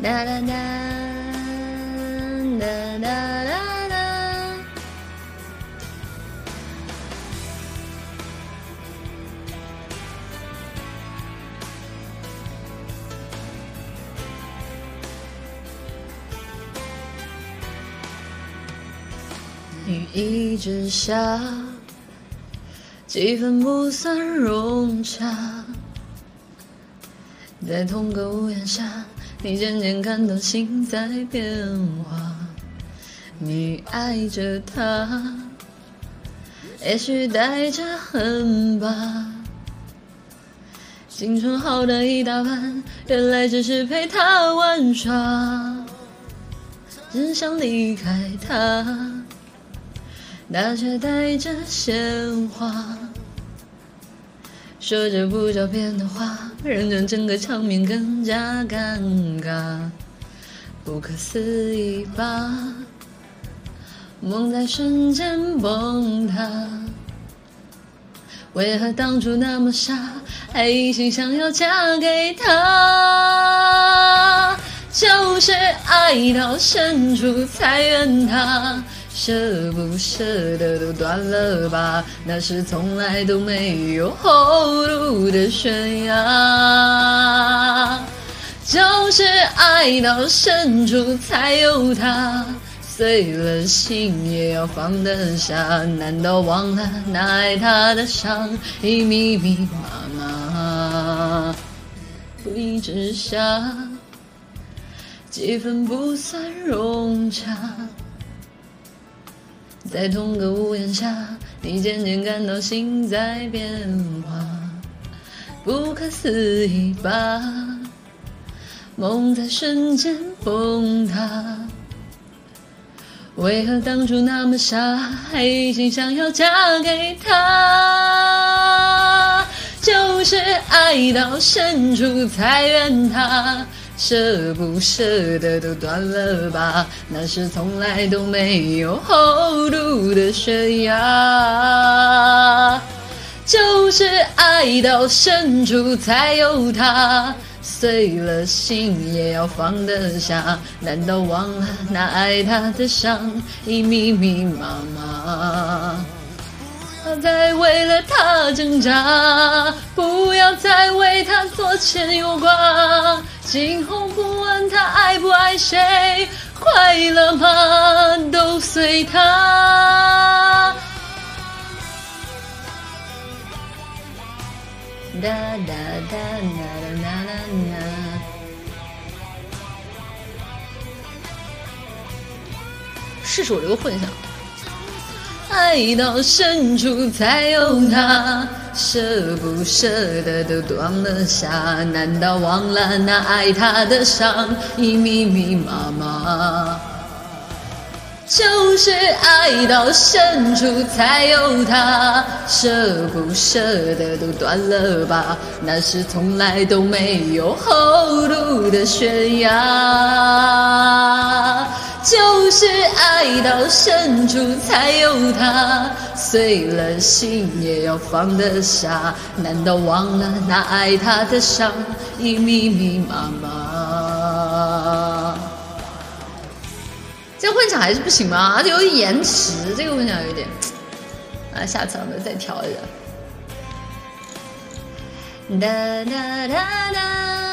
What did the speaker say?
啦啦啦啦啦啦。雨一直下，气氛不算融洽。在同个屋檐下，你渐渐感到心在变化。你爱着他，也许带着恨吧。青春耗的一大半，原来只是陪他玩耍，只想离开他。他却带着鲜花，说着不着边的话，让整个场面更加尴尬。不可思议吧，梦在瞬间崩塌。为何当初那么傻，还一心想要嫁给他？就是爱到深处才怨他。舍不舍得都断了吧，那是从来都没有后路的悬崖。就是爱到深处才有他，碎了心也要放得下。难道忘了那爱他的伤已密密麻麻？不一直下，气氛不算融洽。在同个屋檐下，你渐渐感到心在变化，不可思议吧？梦在瞬间崩塌。为何当初那么傻，还一心想要嫁给他？就是爱到深处才怨他。舍不舍得都断了吧，那是从来都没有厚度的悬崖。就是爱到深处才有他，碎了心也要放得下。难道忘了那爱他的伤已密密麻麻？不要再为了他挣扎，不要再为他左牵右挂。今后不问他爱不爱谁，快乐吗？都随他。哒哒哒哒哒哒哒。试试我这个混响。爱到深处才有他，舍不舍得都断了下。难道忘了那爱他的伤已密密麻麻？就是爱到深处才有他，舍不舍得都断了吧？那是从来都没有厚度的悬崖。到深处才有他，碎了心也要放得下。难道忘了那爱他的伤已密密麻麻？这混响还是不行吗？而且有点延迟，这个混响有点……啊，下次我们再调一下。哒哒哒哒。